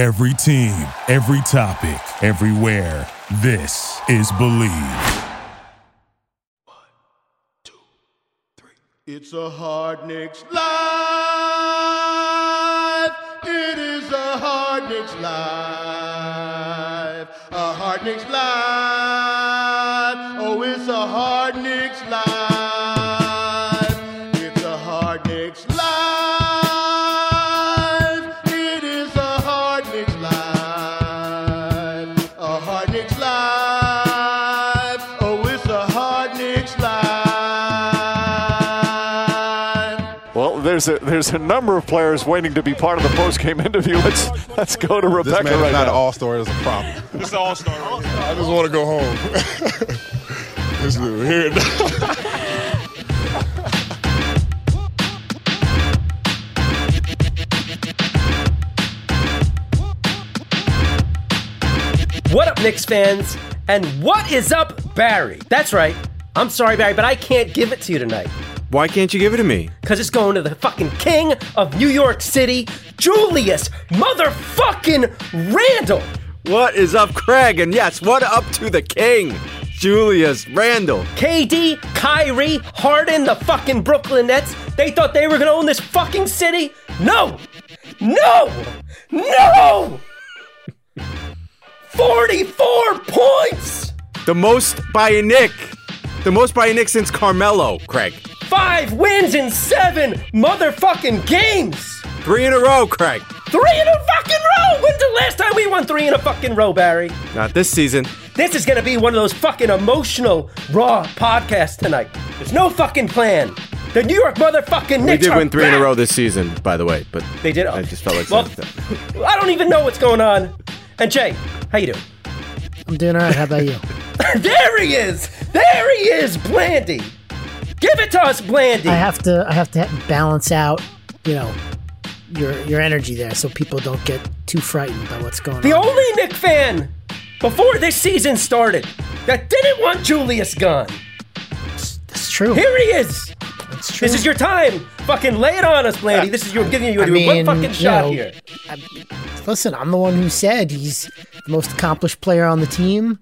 Every team, every topic, everywhere. This is Believe. One, two, three. It's a hard Knicks life. It is a hard Knicks life. A hard Knicks life. Oh, it's a hard Knicks life. There's a there's a number of players waiting to be part of the post game interview. Let's let's go to Rebecca This Rebecca man is right not an now. all star. It's a problem. This is all star. I just want to go home. this dude here. What up, Knicks fans? And what is up, Barry? That's right. I'm sorry, Barry, but I can't give it to you tonight. Why can't you give it to me? Because it's going to the fucking king of New York City, Julius motherfucking Randle. What is up, Craig? And yes, what up to the king, Julius Randle. KD, Kyrie, Harden, the fucking Brooklyn Nets. They thought they were going to own this fucking city? No! No! No! 44 points! The most by a Knick. The most by a Knick since Carmelo, Craig. Five wins in seven motherfucking games! Three in a row, Craig. Three in a fucking row! When's the last time we won three in a fucking row, Barry? Not this season. This is gonna be one of those fucking emotional, raw podcasts tonight. There's no fucking plan. The New York motherfucking We Knicks did win three in a row this season, by the way, but They did. I oh. just felt like well, saying that. I don't even know what's going on. And Jay, how you doing? I'm doing all right. How about you? there he is. There he is, Blandy. Give it to us, Blandy. I have to. I have to balance out. You know, your your energy there, so people don't get too frightened by what's going the on. The only Knick fan before this season started that didn't want Julius gone. That's true. Here he is. That's true. This is your time. Fucking lay it on us, Blandy. This is your giving you I one fucking you shot know, here. Listen, I'm the one who said he's the most accomplished player on the team.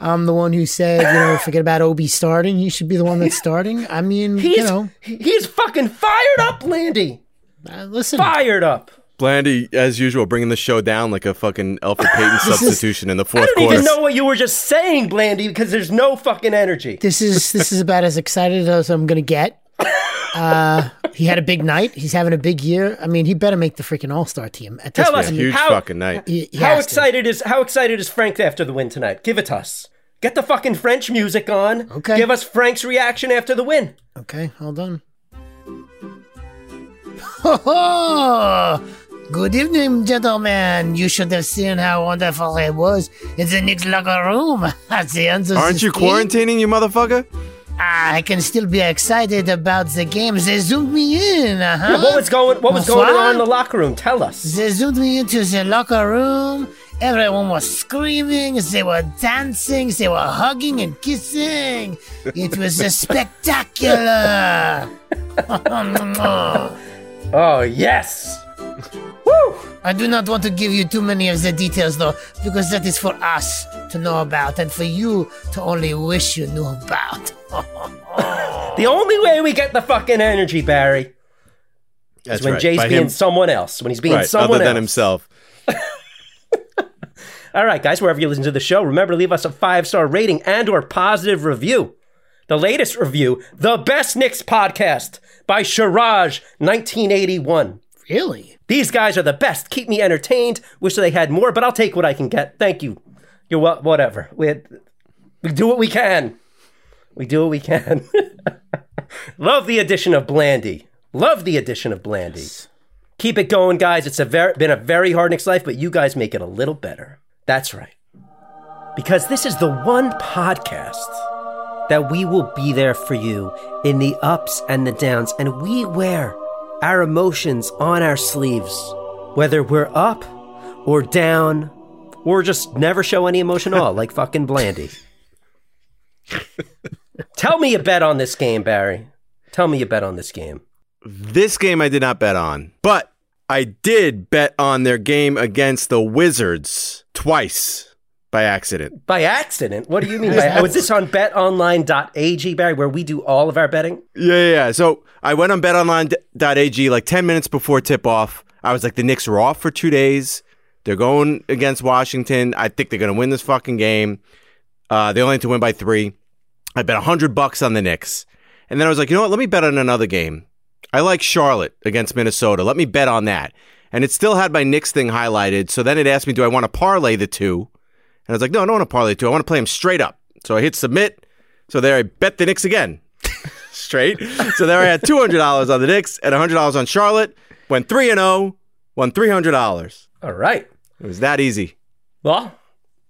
I'm the one who said, you know, forget about Obi starting. He should be the one that's starting. I mean, He's you know, he's fucking fired up, Blandy. uh, listen. Fired up. Blandy, as usual, bringing the show down like a fucking Elfrid Payton This is- substitution in the fourth quarter. I fourth don't quarter. even know what you were just saying, Blandy, because there's no fucking energy. This is this is about as excited as I'm gonna get. Uh, he had a big night. He's having a big year. I mean, he better make the freaking All Star team. At this Tell us. Huge How- fucking night. He- he How has to. excited is how excited is Frank after the win tonight? Give it to us. Get the fucking French music on. Okay. Give us Frank's reaction after the win. Okay, hold on. Ho ho! Good evening, gentlemen. You should have seen how wonderful it was in the Knicks locker room at the end of Aren't you game. quarantining, you motherfucker? I can still be excited about the game. They zoomed me in. Uh-huh. What was going What was going on in the locker room? Tell us. They zoomed me into the locker room. Everyone was screaming. They were dancing. They were hugging and kissing. It was a spectacular. Oh yes. Woo! I do not want to give you too many of the details, though, because that is for us to know about and for you to only wish you knew about. The only way we get the fucking energy, Barry, That's is when right. Jay's By being him, someone else. When he's being right, someone other than else. himself. All right, guys, wherever you listen to the show, remember to leave us a five star rating and or positive review. The latest review, The Best Knicks Podcast by Shiraj 1981. really? These guys are the best. Keep me entertained. Wish they had more, but I'll take what I can get. Thank you. You're what? Whatever. We we do what we can. We do what we can. Love the addition of Blandy. Love the addition of Blandy. Keep it going, guys. It's a very, been a very hard Knicks life, but you guys make it a little better. That's right. Because this is the one podcast that we will be there for you in the ups and the downs, and we wear our emotions on our sleeves, whether we're up or down or just never show any emotion at all, like fucking Blandy. Tell me you bet on this game, Barry. Tell me you bet on this game. This game I did not bet on, but I did bet on their game against the Wizards twice by accident. By accident? What do you mean? by, was this on betonline.ag, Barry, where we do all of our betting? Yeah, yeah, yeah. So I went on betonline.ag like 10 minutes before tip off. I was like, the Knicks are off for two days. They're going against Washington. I think they're going to win this fucking game. Uh, they only have to win by three. I bet 100 bucks on the Knicks. And then I was like, you know what? Let me bet on another game. I like Charlotte against Minnesota. Let me bet on that. And it still had my Knicks thing highlighted. So then it asked me, do I want to parlay the two? And I was like, no, I don't want to parlay two. I want to play them straight up. So I hit submit. So there I bet the Knicks again. straight. So there I had $200 on the Knicks and $100 on Charlotte. Went 3 and 0, won $300. All right. It was that easy. Well,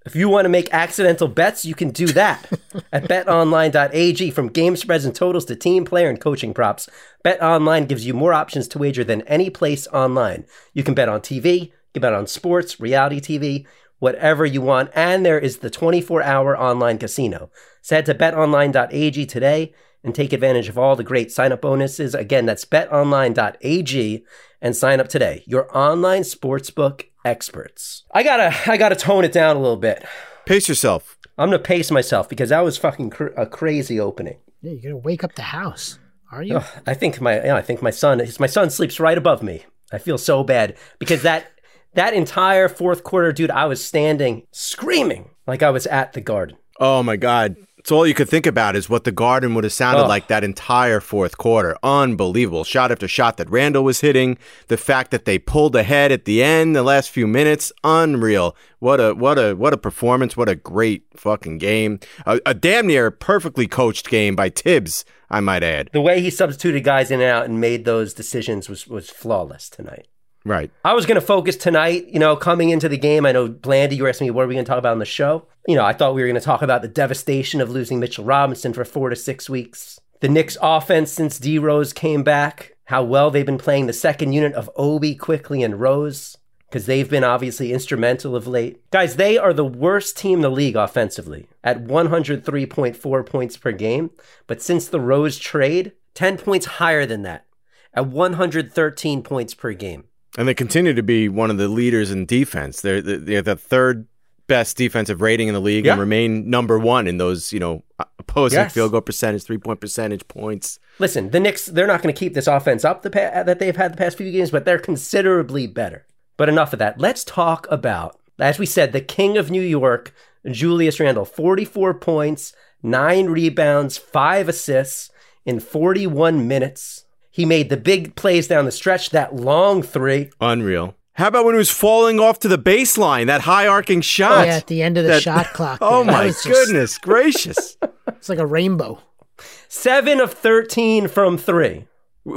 if you want to make accidental bets, you can do that at betonline.ag. From game spreads and totals to team player and coaching props, BetOnline gives you more options to wager than any place online. You can bet on TV, you can bet on sports, reality TV, whatever you want, and there is the 24 hour online casino. So head to betonline.ag today and take advantage of all the great sign up bonuses. Again, that's betonline.ag and sign up today. Your online sportsbook experts. I gotta, I gotta tone it down a little bit. Pace yourself. I'm gonna pace myself because that was fucking cr- a crazy opening. Yeah, you're gonna wake up the house. Are you? Ugh, I think my, yeah, I think my son, my son sleeps right above me. I feel so bad because that, that entire fourth quarter, dude, I was standing screaming like I was at the garden. Oh my God. It's all you could think about is what the Garden would have sounded Oh. like that entire fourth quarter. Unbelievable. Shot after shot that Randle was hitting. The fact that they pulled ahead at the end, the last few minutes, unreal. What a what a what a performance. What a great fucking game. A, a damn near perfectly coached game by Thibs, I might add. The way he substituted guys in and out and made those decisions was was flawless tonight. Right. I was going to focus tonight, you know, coming into the game. I know, Blandy, you were asking me, what are we going to talk about on the show? You know, I thought we were going to talk about the devastation of losing Mitchell Robinson for four to six weeks. The Knicks offense since D Rose came back, how well they've been playing the second unit of Obi, Quickley, and Rose, because they've been obviously instrumental of late. Guys, they are the worst team in the league offensively at 103.4 points per game. But since the Rose trade, 10 points higher than that at 113 points per game. And they continue to be one of the leaders in defense. They're, they're the third best defensive rating in the league and remain number one in those, you know, opposing Yes. field goal percentage, three point percentage points. Listen, the Knicks, they're not going to keep this offense up the pa- that they've had the past few games, but they're considerably better. But enough of that. Let's talk about, as we said, the king of New York, Julius Randle. 44 points, nine rebounds, five assists in 41 minutes. He made the big plays down the stretch, that long three. Unreal. How about when he was falling off to the baseline, that high arcing Oh, shot? yeah, at the end of the That- shot clock. Oh there. My was just- goodness gracious. It's like a rainbow. Seven of 13 from three.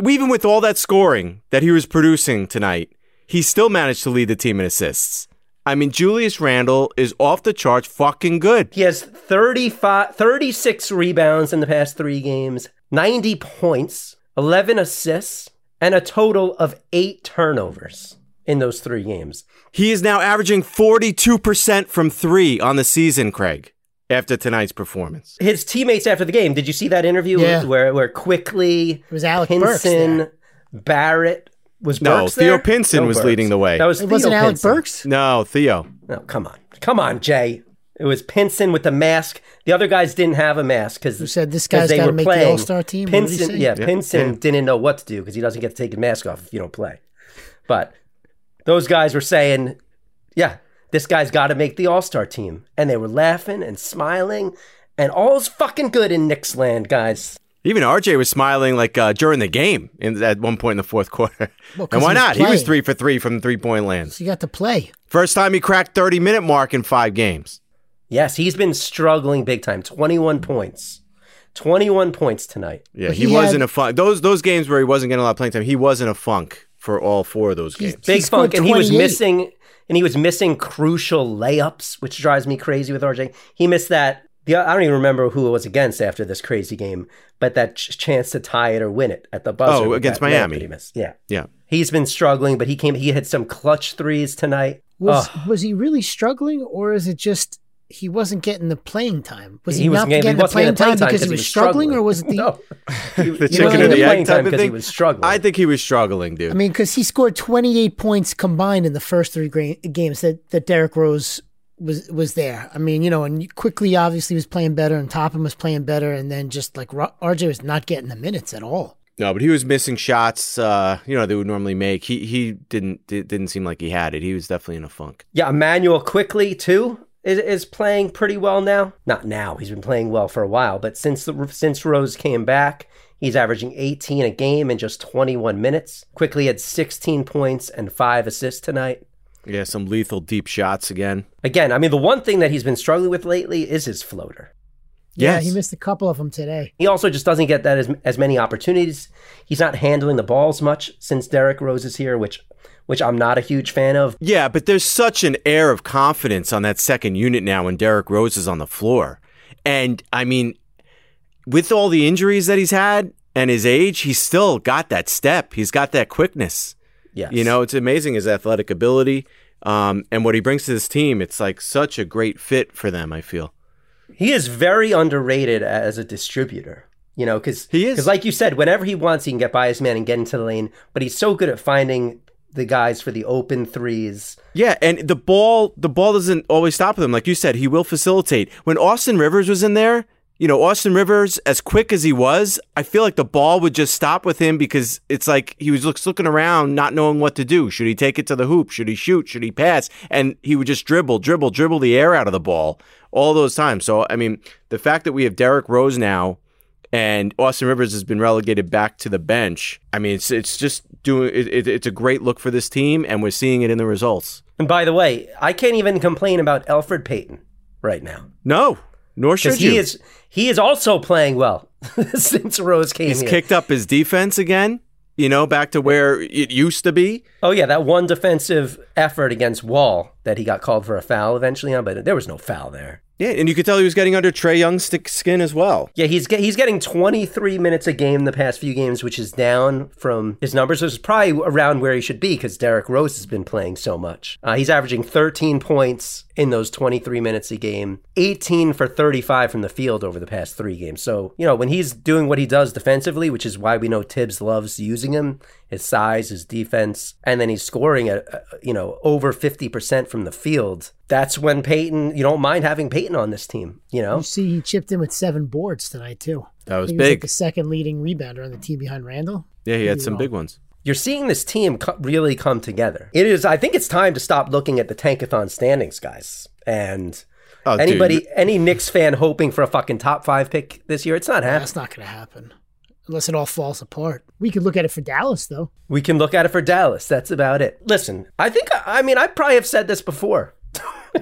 Even with all that scoring that he was producing tonight, he still managed to lead the team in assists. I mean, Julius Randle is off the charts fucking good. He has 35, 36 rebounds in the past three games, 90 points, 11 assists, and a total of eight turnovers in those three games. He is now averaging 42% from three on the season, Craig, after tonight's performance. His teammates after the game, did you see that interview Yeah. where, where Quickley It was Alec Burks Pinson. Barrett, was No, Burks Theo there? Pinson was Burks. leading the way. That was It Theo wasn't Alec Burks? No, Theo. No, come on. Come on, Jay. It was Pinson with the mask. The other guys didn't have a mask because Who said this guy's gotta make the All-Star team? What did he Pinson, yeah, Yeah. Pinson Yeah. didn't know what to do because he doesn't get to take his mask off if you don't play. But those guys were saying, "Yeah, this guy's got to make the All Star team," and they were laughing and smiling, and all's fucking good in Knicks land, guys. Even RJ was smiling like uh, during the game in, at one point in the fourth quarter. Well, 'cause and why he was not? He was three for three from the three point land. So you got to play. First time he cracked 30 minute mark in five games. Yes, he's been struggling big time. Twenty-one points, twenty-one points tonight. Yeah, he, he was had- in a funk. Those those games where he wasn't getting a lot of playing time, he was in a funk for all four of those games. big funk, and he was missing, and he was missing crucial layups, which drives me crazy with RJ. He missed that. The, I don't even remember who it was against after this crazy game, but that ch- chance to tie it or win it at the buzzer. Oh, against that Miami. that he missed. Yeah, Yeah. he's been struggling, but he came. He had some clutch threes tonight. Was Ugh. was he really struggling, or is it just he wasn't getting the playing time. Was he, He not wasn't getting- getting, he the wasn't playing getting time because he was struggling, or was it the? no? the chicken getting and the the playing egg time type of 'cause he was struggling. I think he was struggling, dude. I mean, because he scored 28 points combined in the first three gra- games that that Derrick Rose was was there. I mean, you know, and Quickley obviously was playing better, and Toppin was playing better, and then just like RJ was not getting the minutes at all. no, but he was missing shots. Uh, you know, they would normally make. He he didn't it didn't seem like he had it. He was definitely in a funk. Yeah, Immanuel Quickley too is, is playing pretty well now. Not now; he's been playing well for a while. But since the, since Rose came back, he's averaging 18 a game in just 21 minutes. Quickley had 16 points and five assists tonight. Yeah, some lethal deep shots again. Again, I mean, the one thing that he's been struggling with lately is his floater. Yeah, he missed a couple of them today. He also just doesn't get that as, as many opportunities. He's not handling the balls much since Derrick Rose is here, which which I'm not a huge fan of. Yeah, but there's such an air of confidence on that second unit now when Derrick Rose is on the floor. And I mean, with all the injuries that he's had and his age, he's still got that step. He's got that quickness. Yes. You know, it's amazing his athletic ability um, and what he brings to this team. It's like such a great fit for them, I feel. He is very underrated as a distributor. You know, because He is. Because, like you said, whenever he wants, he can get by his man and get into the lane. But he's so good at finding the guys for the open threes. Yeah, and the ball the ball doesn't always stop with him. Like you said, he will facilitate. When Austin Rivers was in there, you know, Austin Rivers, as quick as he was, I feel like the ball would just stop with him because it's like he was looking around, not knowing what to do. Should he take it to the hoop? Should he shoot? Should he pass? And he would just dribble, dribble, dribble the air out of the ball all those times. So, I mean, the fact that we have Derrick Rose now and Austin Rivers has been relegated back to the bench. I mean, it's it's just doing it, it, it's a great look for this team, and we're seeing it in the results. And by the way, I can't even complain about Elfrid Payton right now. No, nor should you. he is he is also playing well since Rose came He's here. kicked up his defense again. You know, back to where it used to be. Oh yeah, that one defensive effort against Wall that he got called for a foul eventually on, but there was no foul there. Yeah, and you could tell he was getting under Trae Young's skin as well. Yeah, he's get, he's getting 23 minutes a game the past few games, which is down from his numbers. Which is probably around where he should be because Derrick Rose has been playing so much. Uh, he's averaging 13 points in those 23 minutes a game, 18 for 35 from the field over the past three games. So you know when he's doing what he does defensively, which is why we know Thibs loves using him, his size, his defense, and then he's scoring at uh, you know over 50% from the field. That's when Payton, you don't mind having Payton on this team, you know. You see, he chipped in with seven boards tonight too. That was He was like big. the second leading rebounder on the team behind Randle. Yeah, he had some big ones. you're seeing this team co- really come together. It is. I think it's time to stop looking at the tankathon standings, guys. And Oh, dude, anybody, any Knicks fan hoping for a fucking top five pick this year, it's not happening. That's not going to happen unless it all falls apart. We could look at it for Dallas though. We can look at it for Dallas. That's about it. Listen, I think. I mean, I probably have said this before.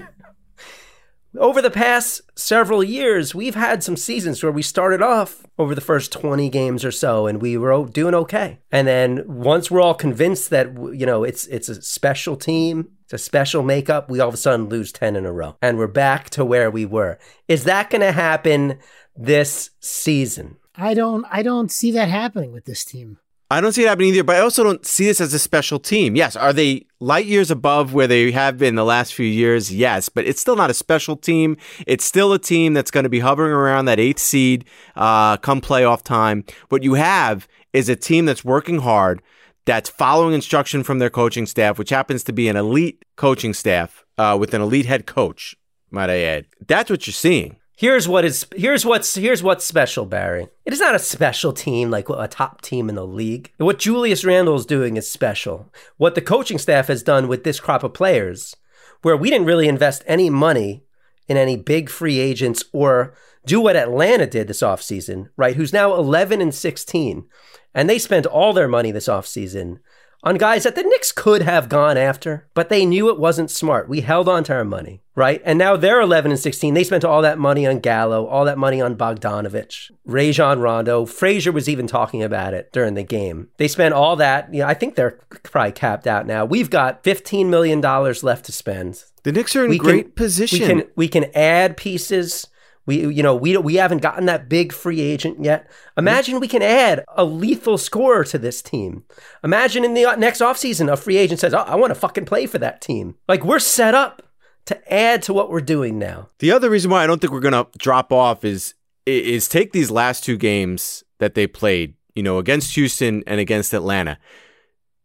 Over the past several years, we've had some seasons where we started off over the first 20 games or so and we were doing okay. And then once we're all convinced that you know, it's it's a special team, it's a special makeup, we all of a sudden lose 10 in a row and we're back to where we were. Is that going to happen this season? I don't. I don't see that happening with this team. I don't see it happening either, but I also don't see this as a special team. Yes, are they light years above where they have been the last few years? Yes, but it's still not a special team. It's still a team that's going to be hovering around that eighth seed uh, come playoff time. What you have is a team that's working hard, that's following instruction from their coaching staff, which happens to be an elite coaching staff uh, with an elite head coach, might I add. That's what you're seeing. Here's what is here's what's here's what's special, Barry. It is not a special team like a top team in the league. What Julius Randle is doing is special. What the coaching staff has done with this crop of players, where we didn't really invest any money in any big free agents or do what Atlanta did this offseason, right? Who's now 11 and 16. And they spent all their money this offseason on guys that the Knicks could have gone after, but they knew it wasn't smart. We held on to our money, right? And now they're 11 and 16. They spent all that money on Gallo, all that money on Bogdanovich, Rajon Rondo. Frazier was even talking about it during the game. They spent all that. You know, I think they're probably capped out now. We've got $15 million left to spend. The Knicks are in We great can- position. We can we can add pieces. We you know we we haven't gotten that big free agent yet. Imagine we can add a lethal scorer to this team. Imagine in the uh, next offseason a free agent says, "Oh, I want to fucking play for that team." Like we're set up to add to what we're doing now. The other reason why I don't think we're gonna drop off is is take these last two games that they played, you know, against Houston and against Atlanta.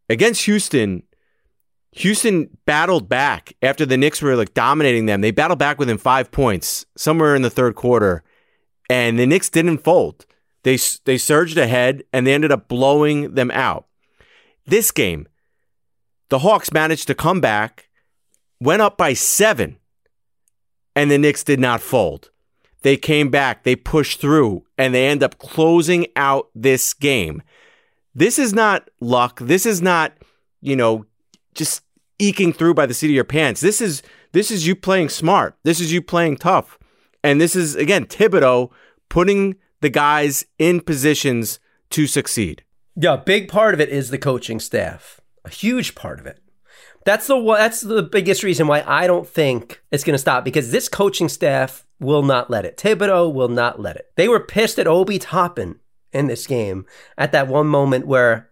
Against Houston, Houston battled back after the Knicks were like dominating them. They battled back within five points somewhere in the third quarter, and the Knicks didn't fold. They they surged ahead and they ended up blowing them out. This game, the Hawks managed to come back, went up by seven, and the Knicks did not fold. They came back, they pushed through, and they end up closing out this game. This is not luck. This is not, you know, just eking through by the seat of your pants. This is this is you playing smart. This is you playing tough. And this is again Thibodeau putting the guys in positions to succeed. Yeah, big part of it is the coaching staff. A huge part of it. That's the that's the biggest reason why I don't think it's going to stop because this coaching staff will not let it. Thibodeau will not let it. They were pissed at Obi Toppin in this game at that one moment where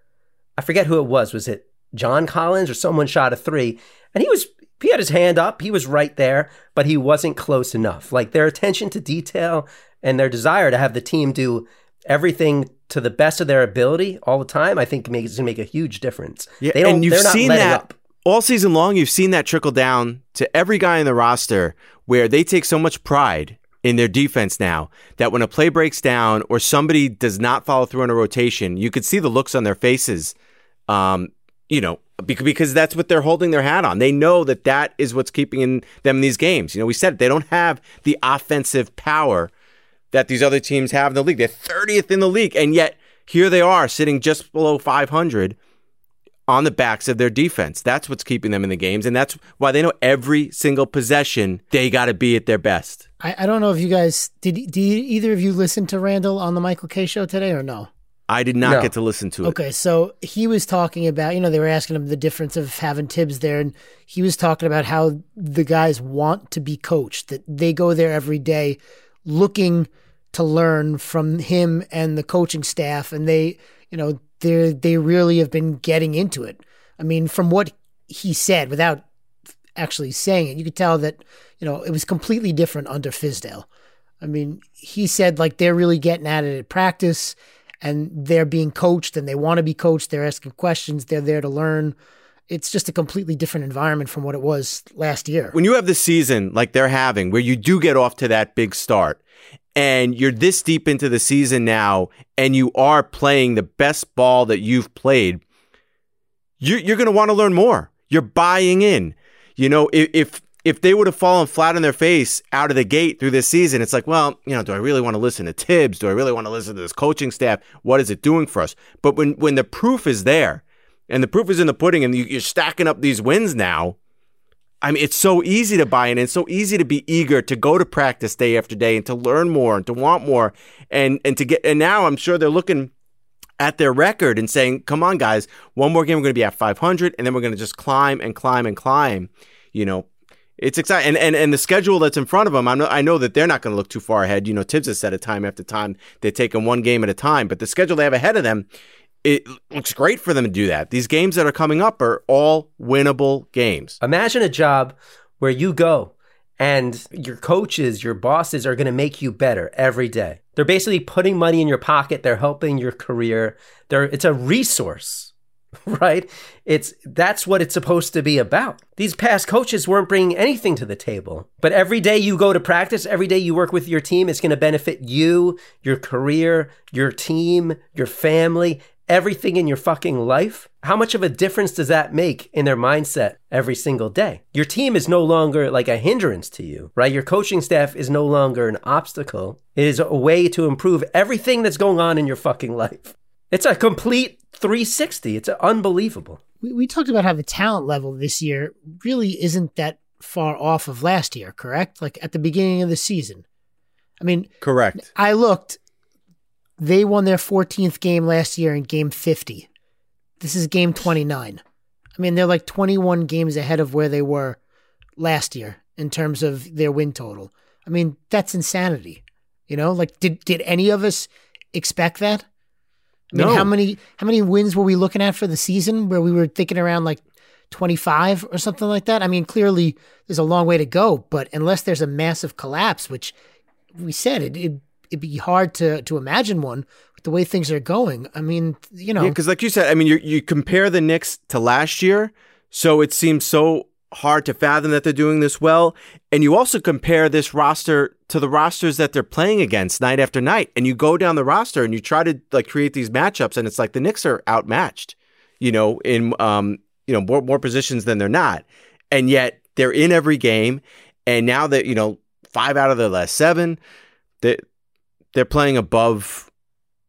I forget who it was. Was it John Collins or someone shot a three? And he was he had his hand up. He was right there, but he wasn't close enough. Like their attention to detail and their desire to have the team do everything to the best of their ability all the time, I think makes going to make a huge difference. Yeah, they don't, and you've seen that up. all season long. You've seen that trickle down to every guy in the roster where they take so much pride in their defense now that when a play breaks down or somebody does not follow through on a rotation, you could see the looks on their faces. Um, you know, bec- because that's what they're holding their hat on. They know that that is what's keeping them in these games. You know, we said it, they don't have the offensive power that these other teams have in the league. They're 30th in the league, and yet here they are sitting just below 500 on the backs of their defense. That's what's keeping them in the games, and that's why they know every single possession they got to be at their best. I, I don't know if you guys did. Did either of you listen to Randle on the Michael Kay show today or no? I did not No. get to listen to it. Okay, so he was talking about, you know, they were asking him the difference of having Thibs there, and he was talking about how the guys want to be coached, that they go there every day looking to learn from him and the coaching staff, and they, you know, they they really have been getting into it. I mean, from what he said, without actually saying it, you could tell that, you know, it was completely different under Fizdale. I mean, he said like they're really getting at it at practice and they're being coached and they want to be coached. They're asking questions. They're there to learn. It's just a completely different environment from what it was last year. When you have the season like they're having, where you do get off to that big start, and you're this deep into the season now, and you are playing the best ball that you've played, you, you're going to want to learn more. You're buying in. You know, if, if if they would have fallen flat on their face out of the gate through this season, it's like, well, you know, do I really want to listen to Thibs? Do I really want to listen to this coaching staff? What is it doing for us? But when when the proof is there, and the proof is in the pudding, and you, you're stacking up these wins now, I mean, it's so easy to buy in. It's so easy to be eager to go to practice day after day and to learn more and to want more and and to get. And now I'm sure they're looking at their record and saying, "Come on, guys, one more game, we're going to be at 500, and then we're going to just climb and climb and climb." You know, it's exciting, and and, and the schedule that's in front of them. I know I know that they're not going to look too far ahead. You know, Thibs has said it time after time. They're taking one game at a time, but the schedule they have ahead of them. It looks great for them to do that. These games that are coming up are all winnable games. Imagine a job where you go and your coaches, your bosses are going to make you better every day. They're basically putting money in your pocket. They're helping your career. They're, it's a resource, right? It's that's what it's supposed to be about. These past coaches weren't bringing anything to the table. But every day you go to practice, every day you work with your team, it's going to benefit you, your career, your team, your family, everything in your fucking life. How much of a difference does that make in their mindset every single day? Your team is no longer like a hindrance to you, right? Your coaching staff is no longer an obstacle. It is a way to improve everything that's going on in your fucking life. It's a complete 360. It's unbelievable. We, we talked about how the talent level this year really isn't that far off of last year, correct? Like at the beginning of the season. I mean, Correct. I looked. They won their 14th game last year in game 50. This is game 29. I mean, they're like 21 games ahead of where they were last year in terms of their win total. I mean, that's insanity. You know, like did did any of us expect that? I mean, No. how many how many wins were we looking at for the season where we were thinking around like 25 or something like that. I mean, clearly there's a long way to go, but unless there's a massive collapse, which we said it, it it'd be hard to to imagine one with the way things are going. I mean, you know, Yeah, because like you said, I mean, you you compare the Knicks to last year, so it seems so hard to fathom that they're doing this well, and you also compare this roster to the rosters that they're playing against night after night, and you go down the roster and you try to like create these matchups, and it's like the Knicks are outmatched, you know, in um you know more more positions than they're not, and yet they're in every game, and now that you know five out of their last seven, they they're playing above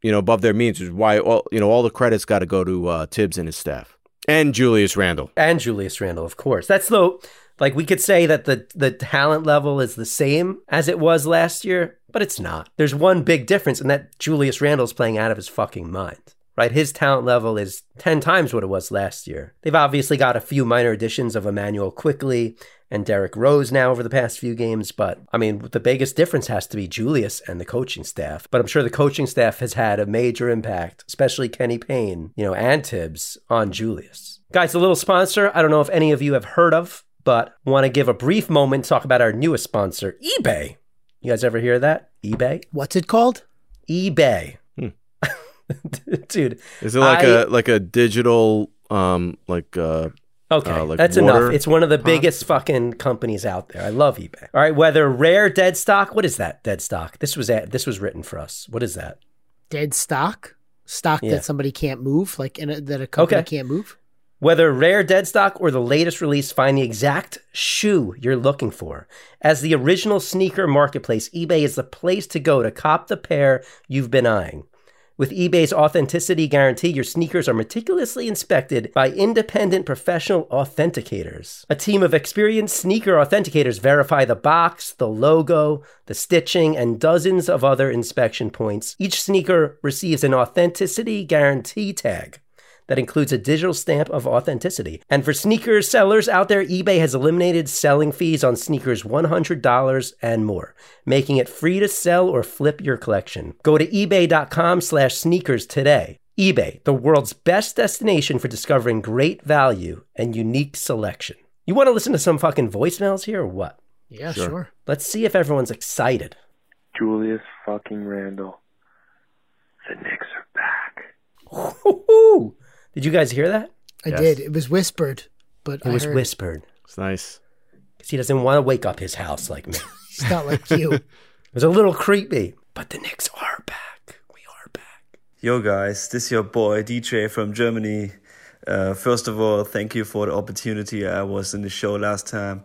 you know, above their means, which is why all you know all the credits got to go to uh, Thibs and his staff and Julius Randle. and Julius Randle, of course. That's the like we could say that the the talent level is the same as it was last year, but it's not. There's one big difference, and that Julius Randle's playing out of his fucking mind. Right, his talent level is ten times what it was last year. They've obviously got a few minor additions of Immanuel Quickley and Derrick Rose now over the past few games, but I mean, the biggest difference has to be Julius and the coaching staff. But I'm sure the coaching staff has had a major impact, especially Kenny Payne, you know, and Thibs on Julius. Guys, a little sponsor I don't know if any of you have heard of, but want to give a brief moment to talk about our newest sponsor, eBay. You guys ever hear that? eBay? what's it called? eBay. Dude, Is it like I- a like a digital um like uh Okay, Uh, like that's enough. It's one of the biggest fucking companies out there. I love eBay. All right, whether rare dead stock, what is that dead stock? This was at, this was written for us. What is that? Dead stock, stock Yeah. that somebody can't move, like in a, that a company Okay. can't move. Whether rare dead stock or the latest release, find the exact shoe you're looking for. As the original sneaker marketplace, eBay is the place to go to cop the pair you've been eyeing. With eBay's authenticity guarantee, your sneakers are meticulously inspected by independent professional authenticators. A team of experienced sneaker authenticators verify the box, the logo, the stitching, and dozens of other inspection points. Each sneaker receives an authenticity guarantee tag that includes a digital stamp of authenticity. And for sneakers sellers out there, eBay has eliminated selling fees on sneakers $100 and more, making it free to sell or flip your collection. Go to ebay.com slash sneakers today. eBay, the world's best destination for discovering great value and unique selection. You want to listen to some fucking voicemails here or what? Yeah, sure. Let's see if everyone's excited. Julius fucking Randle. The Knicks are back. Woo-hoo! Did you guys hear that? I did. It was whispered, but It I was heard whispered. it's nice. Because he doesn't want to wake up his house like me. it's not like you. It was a little creepy, but the Knicks are back. We are back. Yo, guys, this is your boy DJ from Germany. Uh, first of all, thank you for the opportunity. I was in the show last time.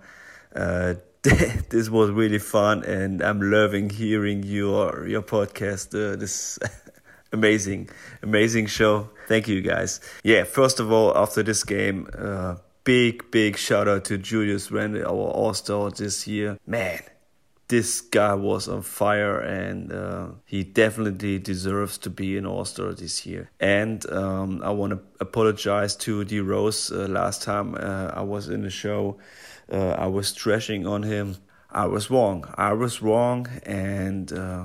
Uh, this was really fun, and I'm loving hearing your your podcast. Uh, this amazing, amazing show. Thank you, guys. Yeah, first of all, after this game, uh, big, big shout out to Julius Randle, our All Star this year. Man, this guy was on fire and uh, he definitely deserves to be an all-star this year and um, i want to apologize to d rose uh, last time uh, i was in the show uh, i was trashing on him i was wrong i was wrong and uh,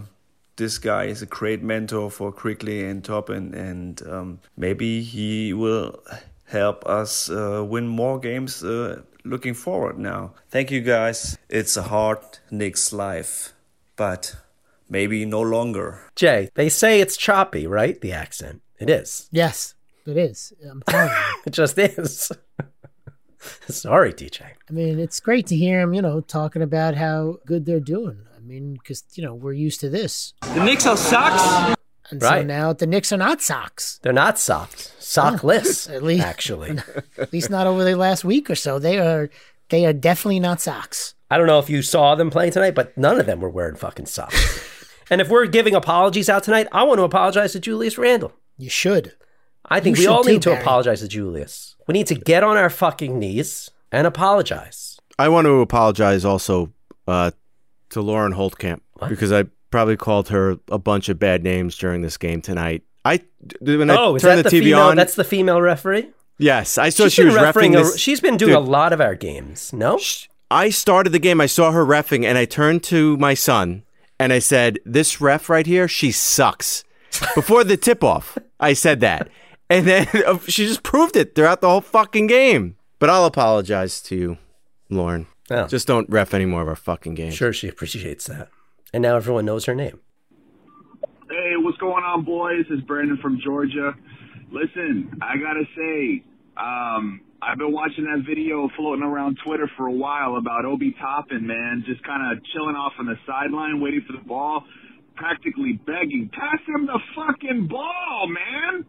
this guy is a great mentor for Quickley and Toppin, and um, maybe he will help us uh, win more games uh, looking forward now. Thank you guys. It's a hard Knicks life, but maybe no longer. Jay, they say it's choppy, right? The accent. It is. Yes, it is. I'm telling you. It just is. Sorry, DJ. I mean, it's great to hear him, you know, talking about how good they're doing. I mean, because, you know, we're used to this. The Knicks are socks. And so Right. now the Knicks are not socks. They're not socked. Sockless, At least- actually. At least not over the last week or so. They are they are definitely not socks. I don't know if you saw them playing tonight, but none of them were wearing fucking socks. and if we're giving apologies out tonight, I want to apologize to Julius Randle. You should. I think You we should all too, need to Barry. apologize to Julius. We need to get on our fucking knees and apologize. I want to apologize also uh, to Lauren Holtkamp because I probably called her a bunch of bad names during this game tonight. I when I oh, turned the, the, TV female? on. That's the female referee. yes, I saw She's she was refereeing. A, she's been doing a lot of our games. No, I started the game. I saw her refing, and I turned to my son and I said, "This ref right here, she sucks." Before the tip off, I said that, and then she just proved it throughout the whole fucking game. But I'll apologize to you, Lauren. Oh. Just don't ref any more of our fucking games. Sure, she appreciates that. And now everyone knows her name. Hey, what's going on, boys? It's Brandon from Georgia. Listen, I gotta say, um, I've been watching that video floating around Twitter for a while about Obi Toppin, man, just kind of chilling off on the sideline, waiting for the ball, practically begging, pass him the fucking ball, man.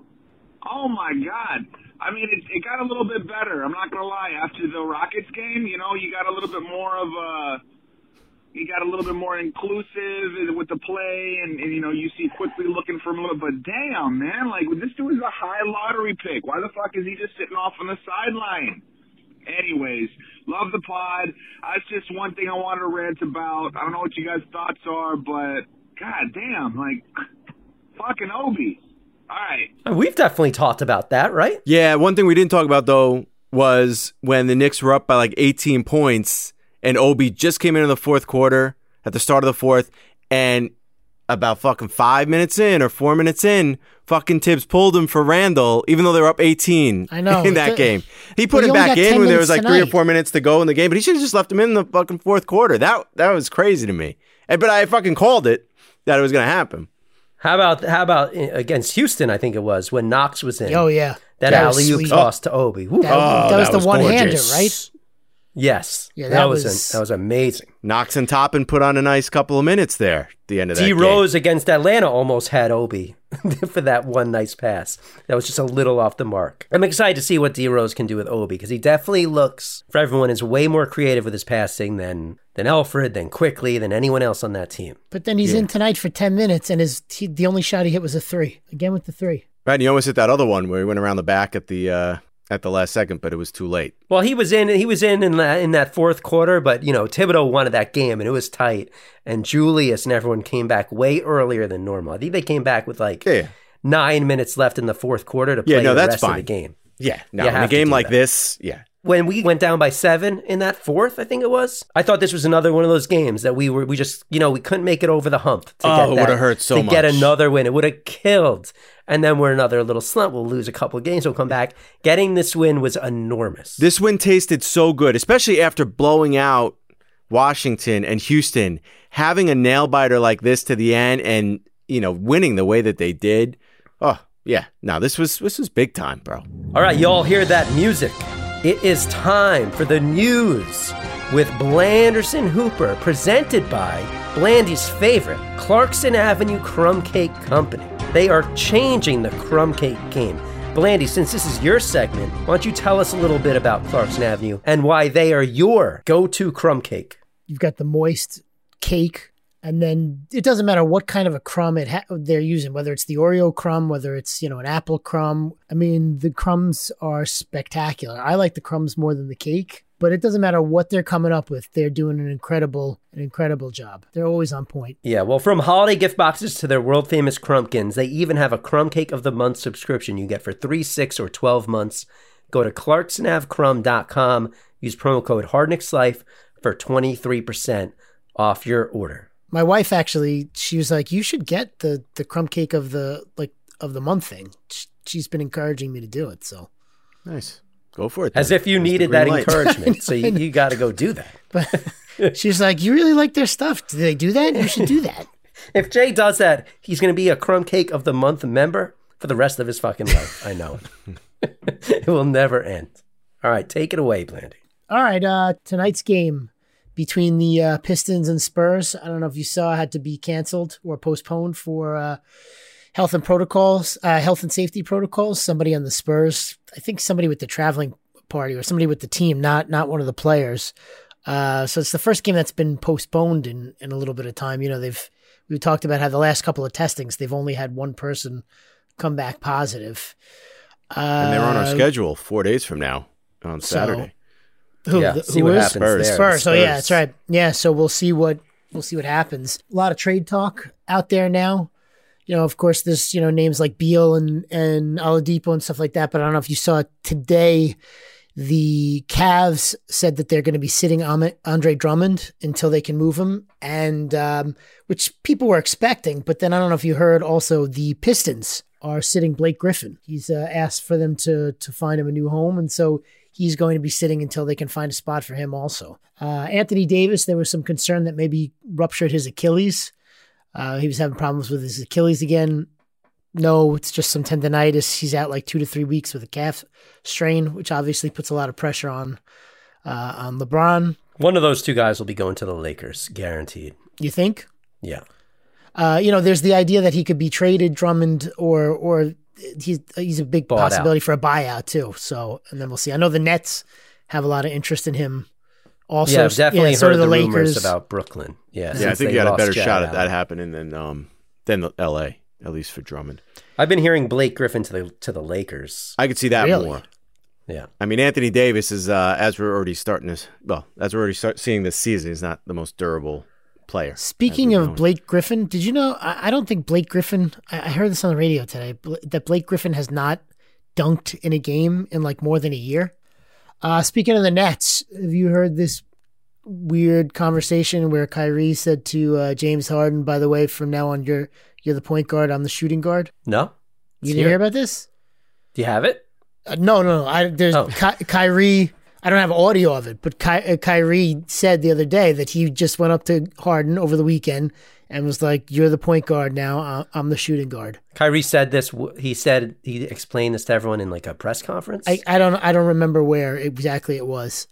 Oh my God. I mean, it, it got a little bit better. I'm not gonna lie. After the Rockets game, you know, you got a little bit more of uh, a he got a little bit more inclusive with the play, and, and you know you see Quickley looking for a little. But damn, man, like this dude is a high lottery pick. Why the fuck is he just sitting off on the sideline? Anyways, love the pod. That's just one thing I wanted to rant about. I don't know what you guys' thoughts are, but god damn, like fucking Obi. All right. Uh, we've definitely talked about that, right? Yeah, one thing we didn't talk about though was when the Knicks were up by like 18 points and Obi just came in in the fourth quarter at the start of the fourth and about fucking five minutes in or four minutes in, fucking Thibs pulled him for Randle, even though they were up 18 I know. in that The- game. He put he him back in when there was minutes like three or four minutes to go in the game, but he should have just left him in the fucking fourth quarter. That that was crazy to me. And, but I fucking called it that it was going to happen. How about how about uh, against Houston? I think it was when Knox was in. Oh yeah, that, That was alley oop sweet. toss to Obi. Woo. That, that was the one hander, right? Yes. Yeah, that, that was was- that was amazing. Knox and Toppin put on a nice couple of minutes there at the end of that D game. Rose against Atlanta almost had Obi for that one nice pass. That was just a little off the mark. I'm excited to see what D Rose can do with Obi because he definitely looks for everyone is way more creative with his passing than than Elfrid, than Quickley, than anyone else on that team. But then he's Yeah. in tonight for ten minutes, and his he, the only shot he hit was a three. Again with the three. Right, and you almost hit that other one where he went around the back at the uh, at the last second, but it was too late. Well, he was in. He was in in that, in that fourth quarter, but you know Thibodeau wanted that game, and it was tight. And Julius and everyone came back way earlier than normal. I think they came back with like Yeah. nine minutes left in the fourth quarter to play Yeah, no, the that's rest of fine. the game. Yeah, no, in a game like that. this, yeah. When we went down by seven in that fourth, I think it was. I thought this was another one of those games that we were we just you know we couldn't make it over the hump. To Oh, get it would've hurt so much. to get another win. It would have killed. And then we're another little slump. We'll lose a couple of games. We'll come back. Getting this win was enormous. This win tasted so good, especially after blowing out Washington and Houston. Having a nail biter like this to the end, and you know, winning the way that they did. Oh yeah, no, this was this was big time, bro. All right, y'all hear that music? It is time for the news with Blanderson Hooper, presented by Blandy's favorite, Clarkson Avenue Crumb Cake Company. They are changing the crumb cake game. Blandy, since this is your segment, why don't you tell us a little bit about Clarkson Avenue and why they are your go to crumb cake? You've got the moist cake, and then it doesn't matter what kind of a crumb it ha- they're using, whether it's the Oreo crumb, whether it's you know an apple crumb. I mean, the crumbs are spectacular. I like the crumbs more than the cake, but it doesn't matter what they're coming up with. They're doing an incredible, an incredible job. They're always on point. Yeah, well, from holiday gift boxes to their world famous crumpkins, they even have a crumb cake of the month subscription you get for three, six, or 12 months. Go to clarksonavcrumb.com, use promo code HardnicksLife for 23% off your order. My wife actually, she was like, "You should get the the crumb cake of the like of the month thing." Sh- She's been encouraging me to do it. So Nice, go for it. As if you That's needed that light. encouragement. so you, you got to go do that. But she's like, "You really like their stuff? Do they do that? You should do that." If Jay does that, he's going to be a crumb cake of the month member for the rest of his fucking life. I know. it will never end. All right, take it away, Blandy. All right, uh, tonight's game between the uh, Pistons and Spurs. I don't know if you saw had to be canceled or postponed for uh, health and protocols, uh, health and safety protocols. Somebody on the Spurs, I think somebody with the traveling party or somebody with the team, not not one of the players. Uh, so it's the first game that's been postponed in in a little bit of time. You know, they've we talked about how the last couple of testings they've only had one person come back positive. Uh, and they're on our schedule four days from now on so- Saturday. Who, Yeah, the- see who what is? happens Spurs. there. Spurs. Oh yeah, that's right. Yeah, so we'll see what we'll see what happens. A lot of trade talk out there now. You know, of course, there's you know names like Beal and and Oladipo and stuff like that. But I don't know if you saw today. The Cavs said that they're going to be sitting Andre Drummond until they can move him, and um, which people were expecting. But then I don't know if you heard also the Pistons are sitting Blake Griffin. He's uh, asked for them to to find him a new home, and so he's going to be sitting until they can find a spot for him also. Uh, Anthony Davis, there was some concern that maybe he ruptured his Achilles. Uh, he was having problems with his Achilles again. No, it's just some tendonitis. He's out like two to three weeks with a calf strain, which obviously puts a lot of pressure on uh, on LeBron. One of those two guys will be going to the Lakers, guaranteed. You think? Yeah. Uh, you know, there's the idea that he could be traded, Drummond, or or he's he's a big Bought out. possibility for a buyout too. So, and then we'll see. I know the Nets have a lot of interest in him. Also, yeah, I've definitely yeah, so heard do the, the rumors Lakers. about Brooklyn. Yeah, Yeah, I think they you had a better Jared shot at that happening than um than the L.A. At least for Drummond. I've been hearing Blake Griffin to the to the Lakers. I could see that Really? more. Yeah. I mean, Anthony Davis is uh, as we're already starting this. Well, as we're already start seeing this season, he's not the most durable player. Speaking of. Blake Griffin, did you know? I, I don't think Blake Griffin. I, I heard this on the radio today that Blake Griffin has not dunked in a game in like more than a year. Uh, speaking of the Nets, have you heard this weird conversation where Kyrie said to uh, James Harden, "By the way, from now on, you're you're the point guard. I'm the shooting guard." No. You didn't hear hear about this? Do you have it? Uh, no, no, no. I, there's Oh. Ky- Kyrie. I don't have audio of it, but Ky- uh, Kyrie said the other day that he just went up to Harden over the weekend and was like, "You're the point guard now. I'm the shooting guard." Kyrie said this. He said he explained this to everyone in like a press conference. I, I don't I don't remember where exactly it was,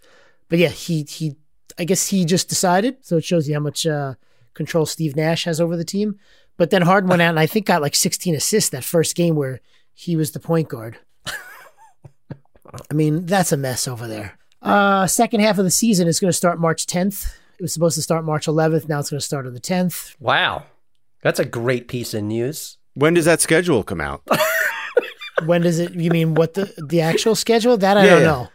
but yeah, he he. I guess he just decided. So it shows you how much uh, control Steve Nash has over the team. But then Harden went out and I think got like 16 assists that first game where he was the point guard. I mean, that's a mess over there. Uh, second half of the season is going to start March 10th. It was supposed to start March 11th. Now it's going to start on the 10th. wow, that's a great piece of news. when does that schedule come out? when does it? You mean what the the actual schedule? That I Yeah, don't yeah. know.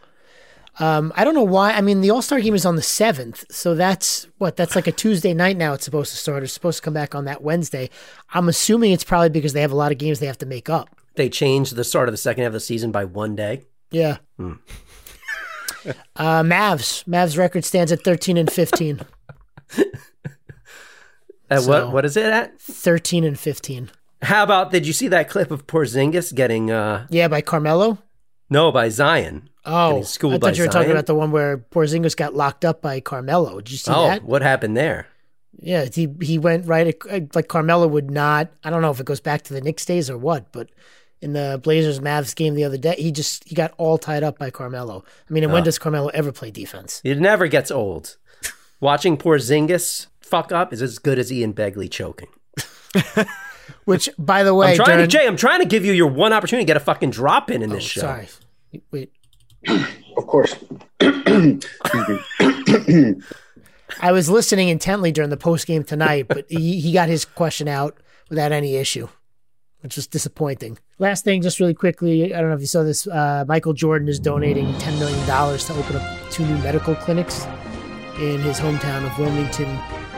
Um, I don't know why. I mean, the All Star game is on the seventh, so that's what that's like a Tuesday night now. It's supposed to start. It's supposed to come back on that Wednesday. I'm assuming it's probably because they have a lot of games they have to make up. They changed the start of the second half of the season by one day. Yeah. Hmm. Uh, Mavs. Mavs record stands at 13 and 15. At So- what what is it at? 13 and 15. How about did you see that clip of Porzingis getting uh Yeah, by Carmelo. no by Zion? Oh, schooled I thought you were talking about the one where Porzingis got locked up by Carmelo. Did you see oh, that? what happened there? Yeah, he he went right like Carmelo would not. I don't know if it goes back to the Knicks days or what, but in the Blazers Mavs game the other day, he just he got all tied up by Carmelo. I mean, and when Oh. does Carmelo ever play defense? It never gets old. Watching Porzingis fuck up is as good as Ian Begley choking. Which, by the way, I'm trying during- to Jay. I'm trying to give you your one opportunity to get a fucking drop in in this oh, show. Oh, sorry, wait. Of course. I was listening intently during the post game tonight, but he, he got his question out without any issue, which was disappointing. Last thing, just really quickly, I don't know if you saw this. Uh, Michael Jordan is donating $10 million to open up two new medical clinics in his hometown of Wilmington,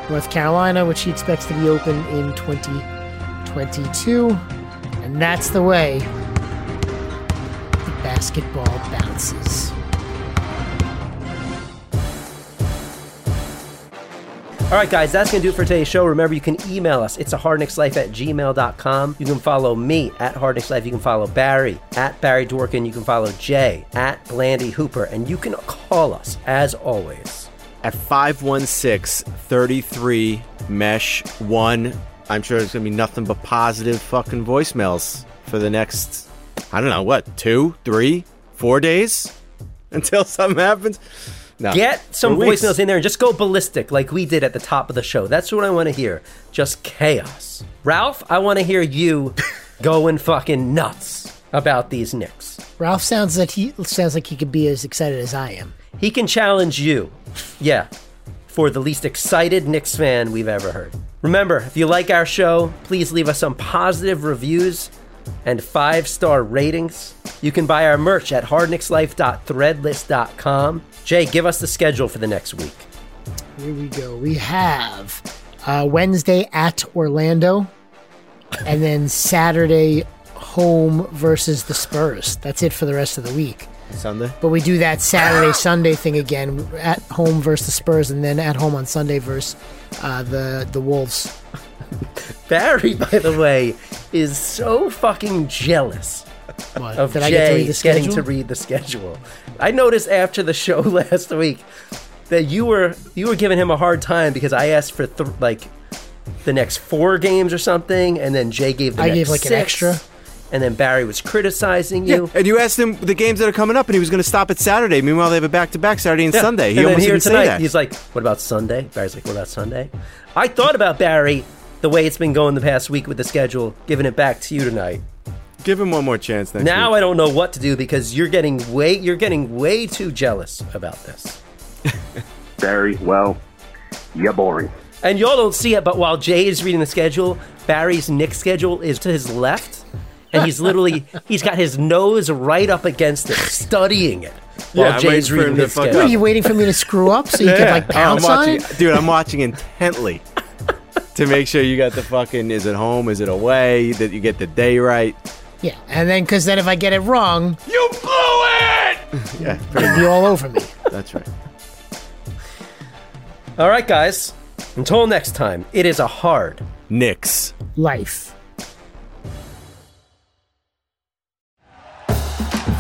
North Carolina, which he expects to be open in 2022. And that's the way the basketball bounces. All right, guys, that's going to do it for today's show. Remember, you can email us. It's a hardknickslife at gmail.com. You can follow me at hardknickslife. You can follow Barry at Barry Dworkin. You can follow Jay at Blandy Hooper. And you can call us, as always, At 516 33 Mesh 1. I'm sure there's going to be nothing but positive fucking voicemails for the next, I don't know, what, two, three, four days until something happens? No. Get some For weeks. voicemails in there and just go ballistic like we did at the top of the show. That's what I want to hear. Just chaos. Ralph, I want to hear you going fucking nuts about these Knicks. Ralph sounds like he sounds like he could be as excited as I am. He can challenge you. Yeah. For the least excited Knicks fan we've ever heard. Remember, if you like our show, please leave us some positive reviews and five star ratings. You can buy our merch at hardknickslife.threadless.com. Jay, give us the schedule for the next week. Here we go. We have uh, Wednesday at Orlando, and then Saturday home versus the Spurs. That's it for the rest of the week. Sunday? But we do that Saturday Sunday thing again at home versus the Spurs, and then at home on Sunday versus uh, the the Wolves. Barry, by the way, is so fucking jealous What, of did I Jay get to read the getting schedule? to read the schedule. I noticed after the show last week that you were you were giving him a hard time because I asked for th- like the next four games or something, and then Jay gave the I next gave, like, an extra. and then Barry was criticizing Yeah, you. and you asked him the games that are coming up, and he was going to stop at Saturday. Meanwhile, they have a back-to-back Saturday and Yeah. Sunday. He and almost here didn't say tonight, that. he's like, "What about Sunday?" Barry's like, "What about Sunday?" I thought about Barry the way it's been going the past week with the schedule, giving it back to you tonight. Give him one more chance next Now week. I don't know what to do because you're getting way you're getting way too jealous about this. Barry, well, you're boring. And y'all don't see it, but while Jay is reading the schedule, Barry's Knick schedule is to his left, and he's literally he's got his nose right up against it, studying it. While Yeah, Jay's waiting for him reading to his fuck What, schedule. are you waiting for me to screw up so you can like Oh, I'm pounce on watching, it? dude. I'm watching intently to make sure you got the fucking. Is it home? Is it away? That you get the day right. Yeah, and then because then if I get it wrong, You blew it! Yeah, it'll be all over me. that's right. All right, guys. Until next time, it is a hard. Knicks. Life.